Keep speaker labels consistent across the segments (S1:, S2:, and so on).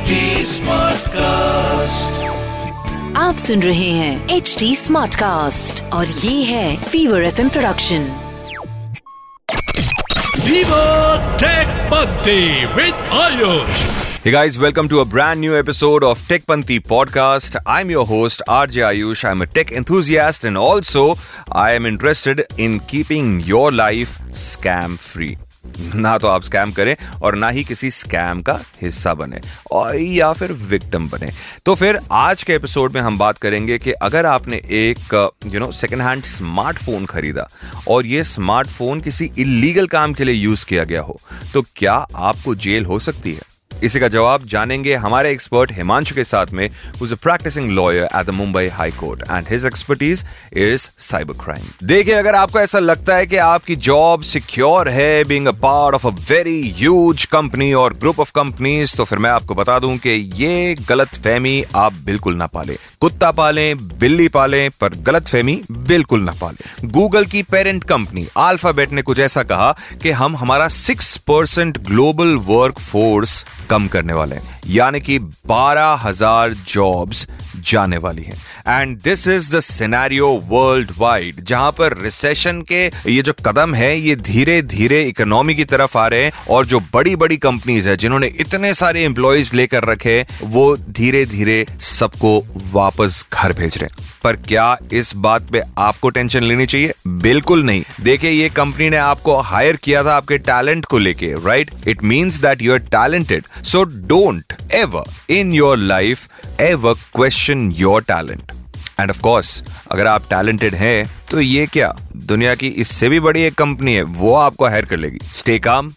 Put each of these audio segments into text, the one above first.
S1: HD Smartcast.
S2: आप सुन रहे हैं एच डी स्मार्ट कास्ट और ये है
S1: fever F production
S3: Hey guys, welcome to a brand new episode of Tech Panti podcast. I'm your host RJ Ayush. I'm a tech enthusiast and also I am interested in keeping your life scam free. ना तो आप scam करें और ना ही किसी scam का हिस्सा बने, और या फिर विक्टिम बने। तो फिर आज के एपिसोड में हम बात करेंगे कि अगर आपने एक you know second hand smartphone खरीदा और ये स्मार्टफ़ोन किसी इलीगल काम के लिए यूज़ किया गया हो तो क्या आपको जेल हो सकती है? इसी का जवाब जानेंगे हमारे एक्सपर्ट हिमांशु के साथ में who's practising lawyer at the Mumbai high court and his expertise is cyber crime देखिए, अगर आपको ऐसा लगता है कि आपकी जॉब सिक्योर है being a part of a very huge company और ग्रुप ऑफ़ कंपनीज़ तो फिर मैं आपको बता दूँ कि ये गलत फहमी आप बिल्कुल ना पाले। कुत्ता पालें, बिल्ली पालें, पर गलत फहमी बिल्कुल ना पालें। गूगल की पेरेंट कंपनी अल्फ़ाबेट ने कुछ ऐसा कहा कि हम हमारा six percent global work force कम करने वाले हैं। यानी कि बारह हज़ार जॉब्स जाने वाली हैं। And this is the scenario worldwide जहाँ पर रिसेशन के ये जो कदम है, ये धीरे धीरे इकोनॉमी की तरफ़ आ रहे हैं और जो बड़ी बड़ी कंपनीज़ है, जिन्होंने इतने सारे एम्प्लॉयज़ लेकर रखे वो धीरे धीरे सबको वापस घर भेज रहे हैं। पर क्या इस बात पे आपको टेंशन लेनी चाहिए? बिल्कुल नहीं। देखिए, ये कंपनी ने आपको हायर किया था आपके टैलेंट को लेके right it means that you are talented so don't ever in your life ever question your talent and of course अगर आप टैलेंटेड हैं तो ये क्या? दुनिया की इससे भी बड़ी एक कंपनी है, वो आपको हायर कर लेगी। स्टे काम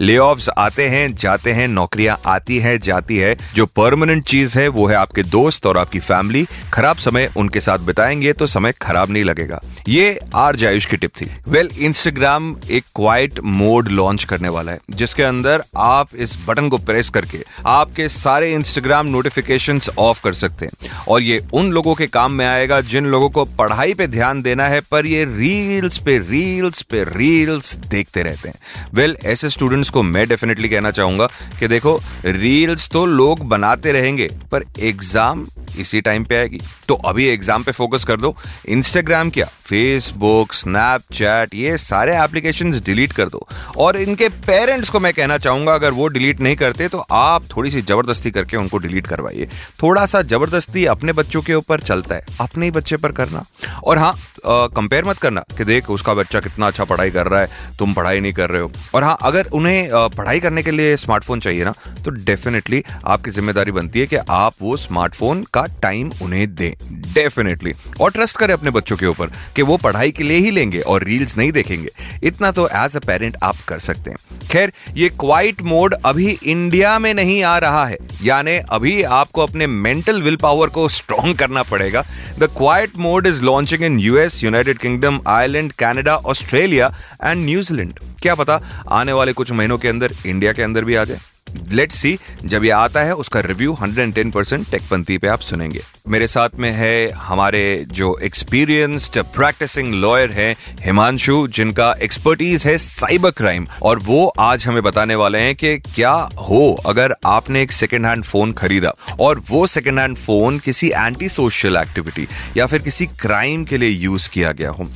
S3: ले आते हैं जाते हैं नौकरियाँ आती है जाती है। जो परमानेंट चीज़ है वो है आपके दोस्त और आपकी फैमिली खराब समय उनके साथ बिताएँगे तो समय खराब नहीं लगेगा। ये आर जायुष की टिप थी। वेल well, इंस्टाग्राम एक क्वाइट मोड लॉन्च करने वाला है जिसके अंदर आप इस बटन को प्रेस करके आपके सारे इंस्टाग्राम नोटिफिकेशन ऑफ़ कर सकते हैं। और ये उन लोगों के काम में आएगा जिन लोगों को पढ़ाई पे ध्यान देना है पर ये रील्स पे रील्स पे रील्स देखते रहते हैं। वेल well, ऐसे स्टूडेंट्स को मैं डेफिनेटली कहना चाहूँगा कि देखो रील्स तो लोग बनाते रहेंगे पर एग्ज़ाम इसी टाइम पे आएगी। तो अभी एग्ज़ाम पे फोकस कर दो। इंस्टाग्राम क्या? फेसबुक स्नैपचैट ये सारे एप्लीकेशन डिलीट कर दो। और इनके पेरेंट्स को मैं कहना चाहूँगा, अगर वो डिलीट नहीं करते तो आप थोड़ी सी ज़बरदस्ती करके उनको डिलीट करवाइए। थोड़ा सा ज़बरदस्ती अपने बच्चों के ऊपर चलता है। अपने ही बच्चे पर करना। और हाँ कंपेयर मत करना कि देख, उसका बच्चा कितना अच्छा पढ़ाई कर रहा है, तुम पढ़ाई नहीं कर रहे हो। और हाँ अगर उन्हें पढ़ाई करने के लिए स्मार्टफ़ोन चाहिए ना तो डेफिनेटली आपकी ज़िम्मेदारी बनती है कि आप वो स्मार्टफ़ोन का टाइम उन्हें दें डेफिनेटली और ट्रस्ट करें अपने बच्चों के ऊपर कि वो पढ़ाई के लिए ही लेंगे और रील्स नहीं देखेंगे। इतना तो एज अ पेरेंट आप कर सकते हैं। खैर, ये क्वाइट मोड अभी इंडिया में नहीं आ रहा है। यानी अभी आपको अपने मेंटल विल पावर को स्ट्रॉन्ग करना पड़ेगा। The quiet mode is launching in US United Kingdom Ireland Canada Australia and New Zealand क्या पता आने वाले कुछ महीनों के अंदर इंडिया के अंदर भी आ जाए। लेट सी जब ये आता है, उसका रिव्यू 110 परसेंट टेकपंथी पे आप सुनेंगे। मेरे साथ में है हमारे जो एक्सपीरियंस्ड प्रैक्टिसिंग लॉयर है हिमांशु, जिनका एक्सपर्टीज है साइबर क्राइम और वो आज हमें बताने वाले हैं कि क्या हो अगर आपने एक सेकेंड हैंड फ़ोन खरीदा, और वो सेकेंड हैंड फ़ोन किसी एंटी सोशल एक्टिविटी या फिर किसी क्राइम के लिए यूज़ किया गया हो।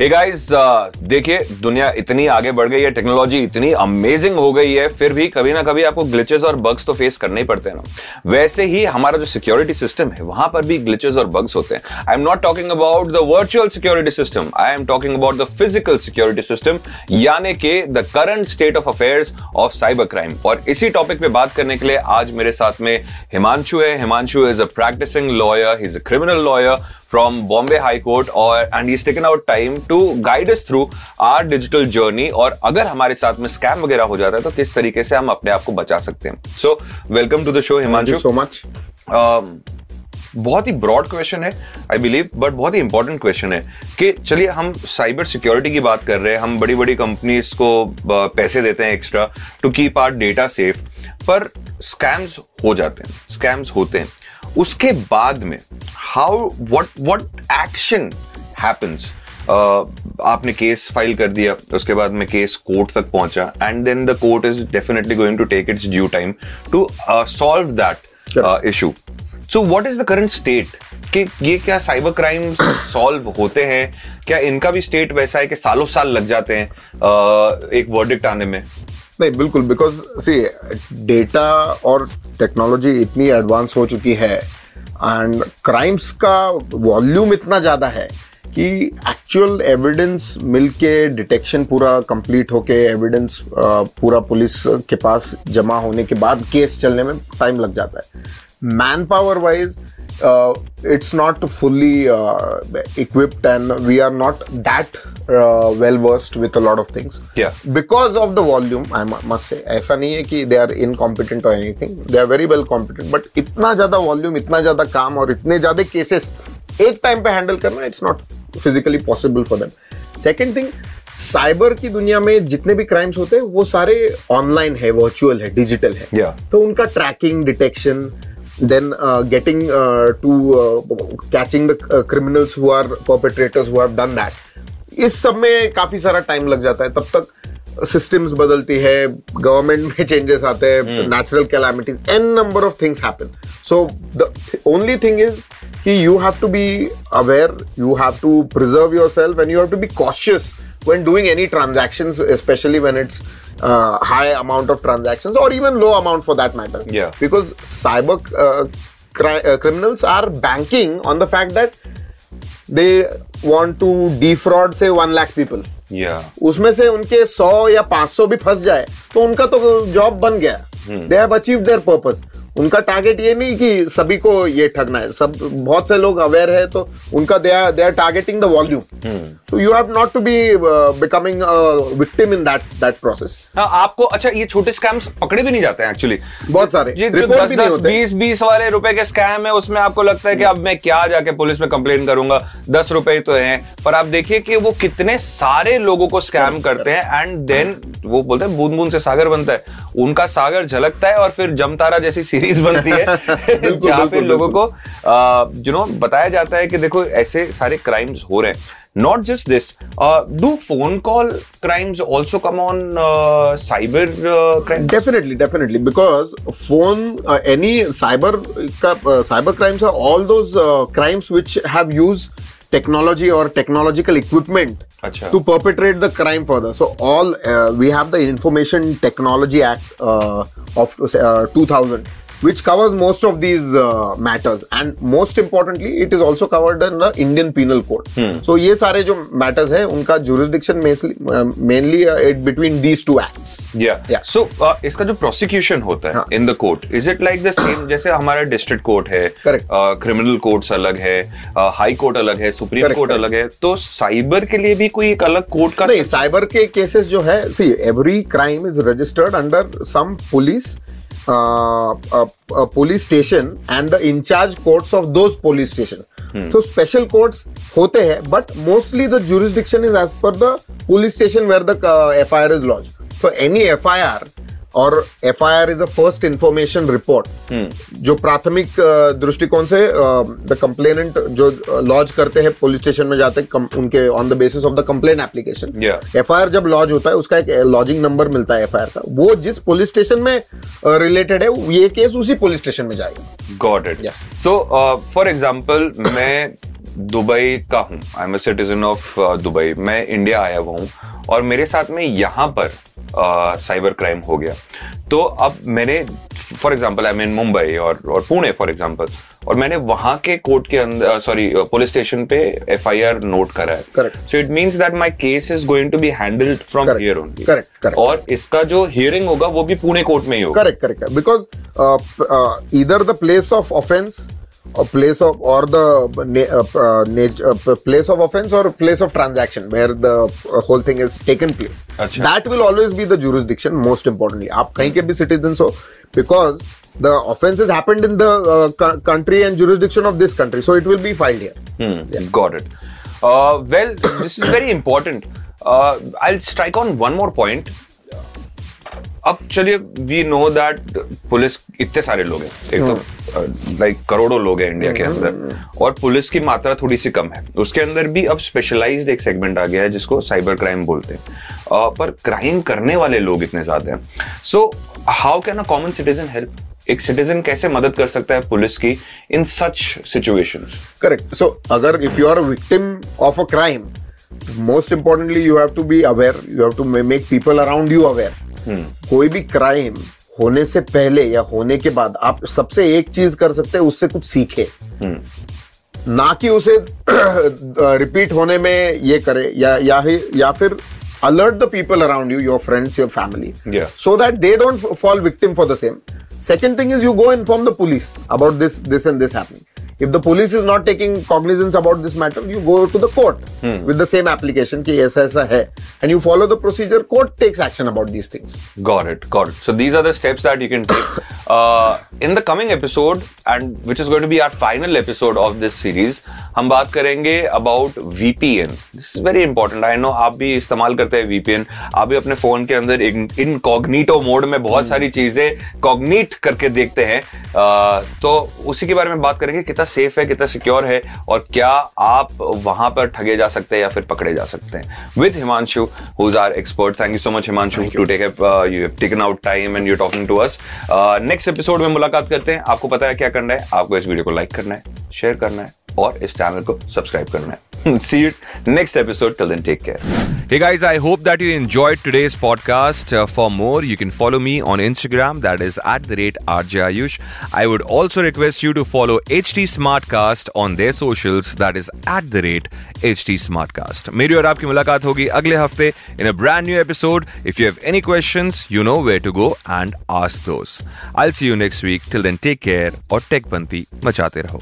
S3: हे गाइस देखिए, दुनिया इतनी आगे बढ़ गई है टेक्नोलॉजी इतनी अमेजिंग हो गई है, फिर भी कभी ना कभी आपको ग्लिचेस और बग्स तो फेस करने ही पड़ते हैं ना। वैसे ही हमारा जो सिक्योरिटी सिस्टम है, वहाँ पर भी ग्लिचेस और बग्स होते हैं। I am not talking about the virtual security system I am talking about the physical security system यानी कि the current state of affairs of cyber crime और इसी टॉपिक पे बात करने के लिए आज मेरे साथ में हिमांशु है। Himanshu is a practising lawyer is a criminal lawyer from Bombay High Court और and he's taken out time to guide us through our digital journey और अगर हमारे साथ में स्कैम वगैरह हो जाता है तो किस तरीके से हम अपने आप को बचा सकते हैं। So welcome to the show Himanshu
S4: so much
S3: बहुत ही ब्रॉड क्वेश्चन है आई बिलीव बट बहुत ही इंपॉर्टेंट क्वेश्चन है कि चलिए हम साइबर सिक्योरिटी की बात कर रहे हैं हम बड़ी बड़ी कंपनीज़ को पैसे देते हैं extra to keep our data safe पर स्कैम्स हो जाते हैं स्कैम्स होते हैं। उसके बाद में how what what action happens आपने केस फ़ाइल कर दिया उसके बाद में केस कोर्ट तक पहुँचा and then the court is definitely going to take its due time to solve that issue so what is the current state कि ये क्या साइबर क्राइम सॉल्व होते हैं? क्या इनका भी स्टेट वैसा है कि सालों साल लग जाते हैं uh, एक वर्डिक्ट आने में?
S4: नहीं, बिल्कुल बिकॉज़ सी डेटा और टेक्नोलॉजी इतनी एडवांस हो चुकी है एंड क्राइम्स का वॉल्यूम इतना ज़्यादा है कि एक्चुअल एविडेंस मिलके डिटेक्शन पूरा कंप्लीट होके एविडेंस पूरा पुलिस के पास जमा होने के बाद केस चलने में टाइम लग जाता है। Manpower wise it's not fully equipped and we are not that well versed with a lot of things because of the volume I must say ऐसा नहीं है कि दे आर इनकॉम्पिटेंट और anything they are very well competent but इतना ज़्यादा volume इतना ज़्यादा काम और इतने ज़्यादा केसेस एक टाइम पे हैंडल करना it's not physically possible for them second thing cyber की दुनिया में जितने भी क्राइम्स होते हैं वो सारे ऑनलाइन है वर्चुअल है डिजिटल है।
S3: Yeah.
S4: तो उनका tracking detection then uh, getting uh, to uh, catching the uh, criminals who are perpetrators who have done that इस सब में काफ़ी सारा टाइम लग जाता है तब तक सिस्टम्स बदलती है गवर्नमेंट में चेंजेस आते हैं natural calamities an number of things happen so the only thing is कि you have to be aware you have to preserve yourself and you have to be cautious when doing any transactions, especially when it's uh, high amount of transactions or even low amount for that matter.
S3: Yeah.
S4: Because cyber uh, cri- uh, criminals are banking on the fact that they want to defraud say one lakh people.
S3: Yeah.
S4: उसमें से उनके 100 या 500 भी फंस जाए तो उनका तो जॉब बन गया they have achieve their purpose उनका टारगेट ये नहीं कि सभी को ये ठगना है। सब बहुत से लोग अवेयर है तो उनका they are they are targeting the volume तो you have not to be becoming victim in that that
S3: process आपको अच्छा ये छोटे स्कैम्स पकड़े भी नहीं जाते हैं एक्चुअली
S4: बहुत सारे।
S3: ये जो
S4: रिपोर्ट
S3: दस दस बीस बीस वाले रुपए के स्कैम है उसमें आपको लगता है कि अब मैं क्या जाके पुलिस में कंप्लेन करूँगा। दस रुपए तो है। पर आप देखिए कि वो कितने सारे लोगों को स्कैम करते हैं एंड देन वो बोलते हैं बूंद बूंद से सागर बनता है। उनका सागर झलकता है और फिर जमतारा जैसी सीरीज़ बनती है जहाँ पे लोगों को यू नो बताया जाता है कि देखो ऐसे सारे क्राइम्स हो रहे हैं not just this do phone call crimes also come on cyber crime
S4: definitely definitely because phone uh, any cyber uh, cyber crimes are all those uh, crimes which have used technology or technological equipment
S3: Acha.
S4: to perpetrate the crime further so all uh, we have the information technology act uh, of uh, 2000 which covers most of these uh, matters and most importantly it is also covered in the indian penal code Hmm. so ये सारे जो matters है उनका jurisdiction mainly uh, it between these two acts
S3: Yeah.
S4: Yeah.
S3: So uh, इसका जो prosecution होता है
S4: हाँ.
S3: In the court is it like the same जैसे हमारा डिस्ट्रिक्ट कोर्ट है
S4: Correct.
S3: क्रिमिनल कोर्ट्स अलग है हाई कोर्ट अलग है सुप्रीम
S4: Correct,
S3: कोर्ट
S4: correct.
S3: अलग है तो साइबर के लिए भी कोई एक अलग कोर्ट का
S4: नहीं साइबर के केसेस जो है see every crime is registered under some police police station and the incharge courts of those police station तो स्पेशल कोर्ट्स होते हैं but mostly the jurisdiction is as per the police station where the F I R is launch तो any F I R और F I R is a first information report जो प्राथमिक दृष्टिकोण से the complainant जो launch करते हैं police station में जाते हैं उनके on the basis of the complaint
S3: application.
S4: F जब लॉन्च होता है उसका एक लॉजिंग नंबर मिलता है एफ़ आई आर का। वो जिस पुलिस स्टेशन में रिलेटेड uh, है ये केस उसी पुलिस स्टेशन में जाएगा।
S3: Got it
S4: Yes.
S3: तो फॉर एग्ज़ाम्पल मैं दुबई का हूँ। I am a citizen of Dubai. मैं इंडिया आया हुआ हूँ। और मेरे साथ में यहाँ पर साइबर क्राइम हो गया। तो अब मैंने for example I mean Mumbai और और पुणे फॉर एग्ज़ाम्पल और मैंने वहाँ के कोर्ट के अंदर सॉरी पुलिस स्टेशन पे एफ़ आई आर नोट करा है। So it means that my case is going to be handled
S4: from.
S3: Here only
S4: correct.
S3: और इसका जो हियरिंग होगा वो भी पुणे कोर्ट में ही होगा।
S4: करेक्ट करेक्ट बिकॉज़ इधर the place of either a place of or the uh, uh, uh place of offense or place of transaction where the uh, whole thing is taken place
S3: Achha.
S4: that will always be the jurisdiction most importantly you can be ke bhi citizens ho because the offense has happened in the uh, country and jurisdiction of this country so it will be filed here
S3: hmm. yeah. got it uh, well this is very important i'll strike on one more point अब चलिए we know that police इतने सारे लोग हैं। एक तो like करोड़ों लोग हैं इंडिया के अंदर। और पुलिस की मात्रा थोड़ी सी कम है। उसके अंदर भी अब स्पेशलाइज्ड एक सेगमेंट आ गया है जिसको साइबर क्राइम बोलते हैं। अ, पर क्राइम करने वाले लोग इतने ज़्यादा हैं। So how can a common citizen help एक सिटीजन कैसे मदद कर सकता है पुलिस की in such situations
S4: correct so अगर if you are a victim of a crime most importantly you have to be aware you have to ma- make people around you aware. Hmm. कोई भी crime होने से पहले या होने के बाद आप सबसे एक चीज़ कर सकते हैं उससे कुछ सीखे। हम्म। ना कि उसे रिपीट होने में ये करे या या, या फिर alert the people around you your friends your family so that they don't fall victim for the same second thing is you go inform the police about this this and this happening if the police is not taking cognizance about this matter you go to the court with the same application की ऐसा ऐसा है। And you follow the procedure court takes action about these things
S3: got it got it so these are the steps that you can take in the coming episode and which is going to be our final episode of this series हम बात करेंगे about VPN this is very important I know आप भी इस्तेमाल करते हैं VPN आप भी अपने फ़ोन के अंदर इन कॉग्निटो मोड में बहुत सारी चीज़ें कॉग्निट करके देखते हैं। uh, तो उसी के बारे में बात करेंगे। कितना सेफ़ है कितना सिक्योर है और क्या आप वहाँ पर ठगे जा सकते हैं या फिर पकड़े जा सकते हैं? With Himanshu who is our expert thank you so much Himanshu to take you have taken out time and you talking to us next episode में मुलाकात करते हैं। आपको पता है क्या करना है? आपको इस वीडियो को लाइक करना है शेयर करना है और इस चैनल को सब्सक्राइब करना है। see you next episode till then take care hey guys i hope that you enjoyed today's podcast Uh, for more you can follow me on instagram that is at the rate rjayush i would also request you to follow ht smartcast on their socials that is at the rate ht smartcast मेरी और आपकी मुलाकात होगी अगले हफ्ते in a brand new episode if you have any questions you know where to go and ask those i'll see you next week till then take care और take पंती मचाते रहो